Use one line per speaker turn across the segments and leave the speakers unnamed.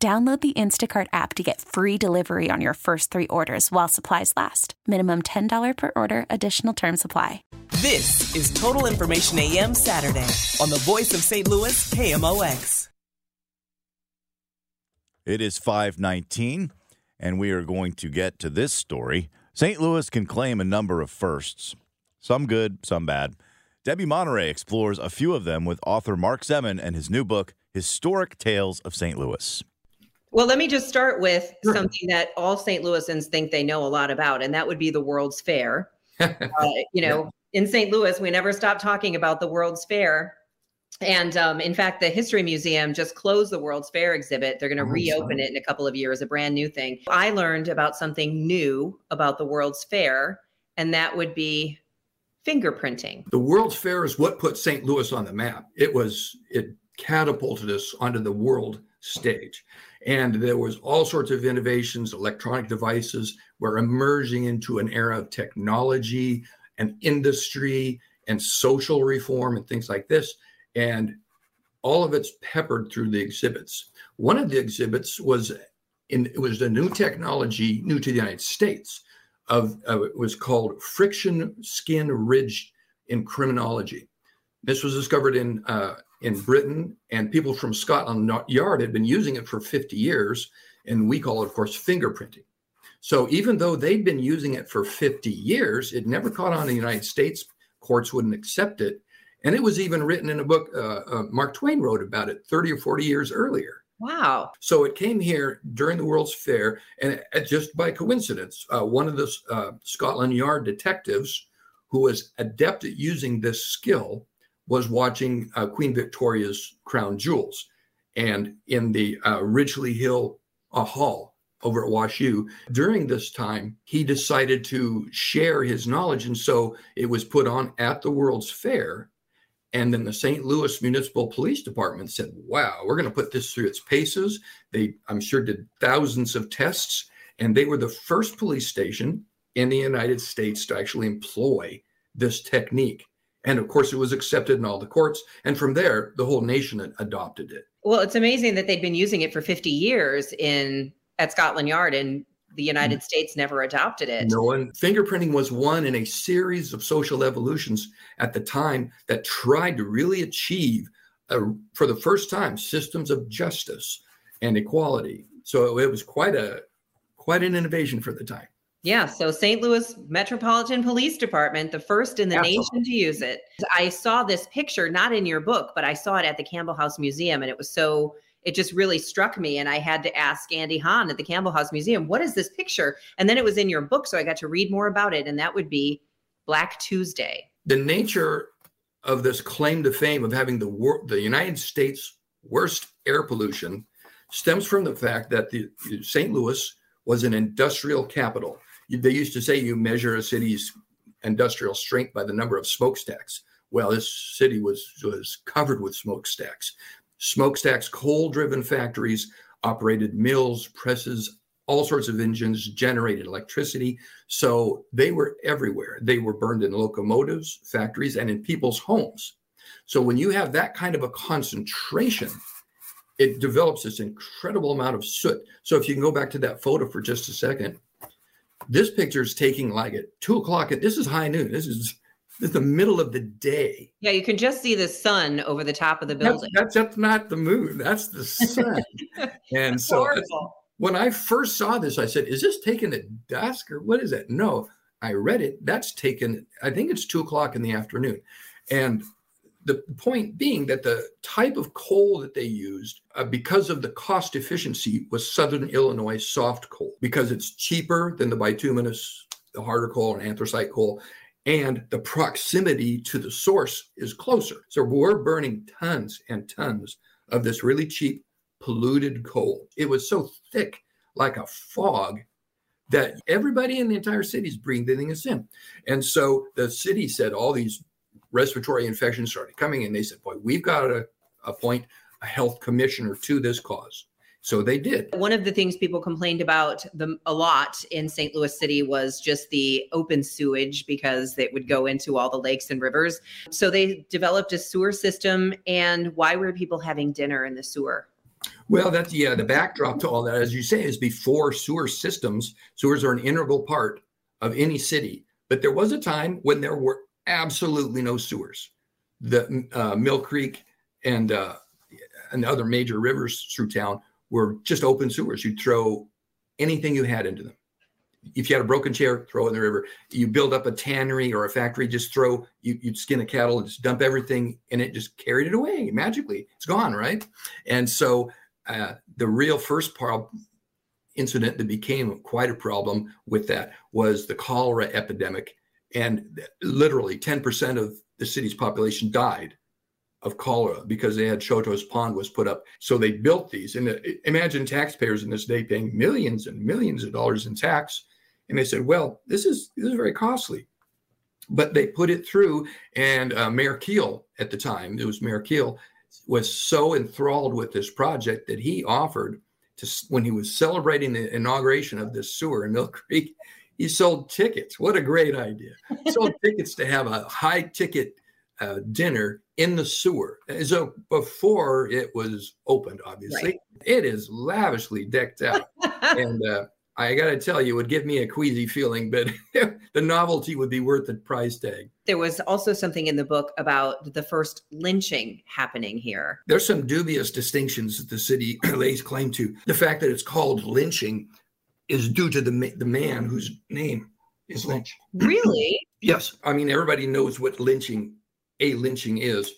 Download the Instacart app to get free delivery on your first three orders while supplies last. Minimum $10 per order, additional term supply.
This is Total Information AM Saturday on the voice of St. Louis, KMOX.
It is 519, and we are going to get to this story. St. Louis can claim a number of firsts, some good, some bad. Debbie Monterrey explores a few of them with author Mark Zeman and his new book, Historic Tales of St. Louis.
Well, let me just start with sure. something that all St. Louisans think they know a lot about, and that would be the World's Fair. uh, you know, yeah. in St. Louis, we never stop talking about the World's Fair. And um, in fact, the History Museum just closed the World's Fair exhibit. They're going to oh, reopen sorry. it in a couple of years, a brand new thing. I learned about something new about the World's Fair, and that would be fingerprinting.
The World's Fair is what put St. Louis on the map. It was, it catapulted us onto the world stage. And there was all sorts of innovations, electronic devices were emerging into an era of technology and industry and social reform and things like this. And all of it's peppered through the exhibits. One of the exhibits was in it was a new technology new to the United States of uh, it was called friction skin ridge in criminology. This was discovered in uh, in Britain, and people from Scotland Yard had been using it for 50 years. And we call it, of course, fingerprinting. So even though they'd been using it for 50 years, it never caught on in the United States. Courts wouldn't accept it. And it was even written in a book, uh, uh, Mark Twain wrote about it 30 or 40 years earlier.
Wow.
So it came here during the World's Fair, and just by coincidence, uh, one of the uh, Scotland Yard detectives who was adept at using this skill was watching uh, Queen Victoria's crown jewels. And in the uh, Ridgley Hill uh, Hall over at WashU, during this time, he decided to share his knowledge. And so it was put on at the World's Fair. And then the St. Louis Municipal Police Department said, wow, we're going to put this through its paces. They, I'm sure, did thousands of tests. And they were the first police station in the United States to actually employ this technique. And of course, it was accepted in all the courts. And from there, the whole nation adopted it.
Well, it's amazing that they'd been using it for 50 years in at Scotland Yard and the United mm-hmm. States never adopted it.
No, and fingerprinting was one in a series of social evolutions at the time that tried to really achieve, a, for the first time, systems of justice and equality. So it was quite a quite an innovation for the time.
Yeah, so St. Louis Metropolitan Police Department, the first in the Absolutely. nation to use it. I saw this picture not in your book, but I saw it at the Campbell House Museum and it was so it just really struck me and I had to ask Andy Hahn at the Campbell House Museum, "What is this picture?" And then it was in your book so I got to read more about it and that would be Black Tuesday.
The nature of this claim to fame of having the wor- the United States worst air pollution stems from the fact that the St. Louis was an industrial capital they used to say you measure a city's industrial strength by the number of smokestacks. Well, this city was was covered with smokestacks. Smokestacks, coal-driven factories operated mills, presses, all sorts of engines, generated electricity. So they were everywhere. They were burned in locomotives, factories, and in people's homes. So when you have that kind of a concentration, it develops this incredible amount of soot. So if you can go back to that photo for just a second, this picture is taking like at two o'clock. At, this is high noon. This is this is the middle of the day.
Yeah, you can just see the sun over the top of the building.
That's, that's, that's not the moon. That's the sun. and so when I first saw this, I said, "Is this taken at dusk or what is it?" No, I read it. That's taken. I think it's two o'clock in the afternoon, and the point being that the type of coal that they used, uh, because of the cost efficiency, was Southern Illinois soft coal because it's cheaper than the bituminous, the harder coal, and anthracite coal. And the proximity to the source is closer. So we're burning tons and tons of this really cheap polluted coal. It was so thick, like a fog, that everybody in the entire city is breathing this in. And so the city said all these respiratory infections started coming, and they said, "Boy, we've got to appoint a health commissioner to this cause." So they did.
One of the things people complained about the, a lot in St. Louis City was just the open sewage because it would go into all the lakes and rivers. So they developed a sewer system. And why were people having dinner in the sewer?
Well, that's yeah. The backdrop to all that, as you say, is before sewer systems. Sewers are an integral part of any city. But there was a time when there were absolutely no sewers. The uh, Mill Creek and uh, and other major rivers through town were just open sewers. You'd throw anything you had into them. If you had a broken chair, throw it in the river. You build up a tannery or a factory, just throw, you, would skin a cattle and just dump everything and it just carried it away magically. It's gone, right? And so uh, the real first part incident that became quite a problem with that was the cholera epidemic. And literally 10% of the city's population died of cholera because they had Chouteau's Pond was put up. So they built these. And uh, imagine taxpayers in this day paying millions and millions of dollars in tax. And they said, well, this is this is very costly. But they put it through, and uh, Mayor Keel at the time, it was Mayor Keel, was so enthralled with this project that he offered to when he was celebrating the inauguration of this sewer in Mill Creek, he sold tickets. What a great idea! sold tickets to have a high ticket uh, dinner in the sewer. So before it was opened, obviously, right. it is lavishly decked out. and uh, I got to tell you, it would give me a queasy feeling, but the novelty would be worth the price tag.
There was also something in the book about the first lynching happening here.
There's some dubious distinctions that the city lays claim to. The fact that it's called lynching is due to the, the man whose name is Lynch.
Really?
yes. I mean, everybody knows what lynching a lynching is.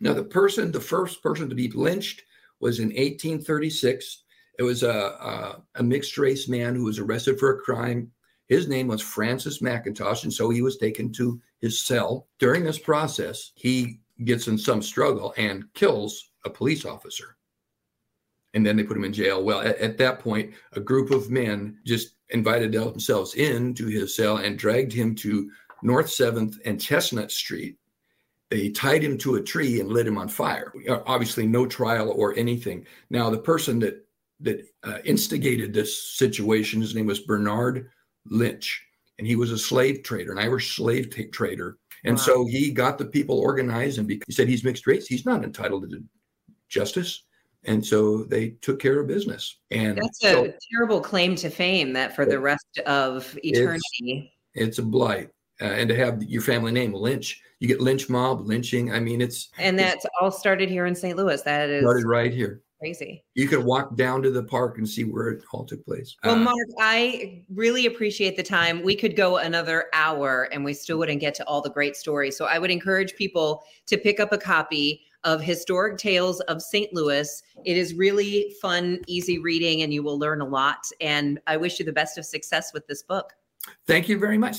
Now, the person, the first person to be lynched was in 1836. It was a, a, a, mixed race man who was arrested for a crime. His name was Francis McIntosh, and so he was taken to his cell. During this process, he gets in some struggle and kills a police officer. And then they put him in jail. Well, at, at that point, a group of men just invited themselves into his cell and dragged him to North 7th and Chestnut Street they tied him to a tree and lit him on fire. Obviously, no trial or anything. Now, the person that that uh, instigated this situation, his name was Bernard Lynch, and he was a slave trader, an Irish slave t- trader. And wow. so he got the people organized, and he said he's mixed race. He's not entitled to justice. And so they took care of business. And
that's a so, terrible claim to fame that for the rest of eternity.
It's, it's a blight. Uh, and to have your family name Lynch you get lynch mob, lynching. I mean, it's
and that's
it's,
all started here in St. Louis. That is
started right here.
Crazy.
You could walk down to the park and see where it all took place.
Well, uh, Mark, I really appreciate the time. We could go another hour and we still wouldn't get to all the great stories. So I would encourage people to pick up a copy of Historic Tales of St. Louis. It is really fun, easy reading, and you will learn a lot. And I wish you the best of success with this book.
Thank you very much.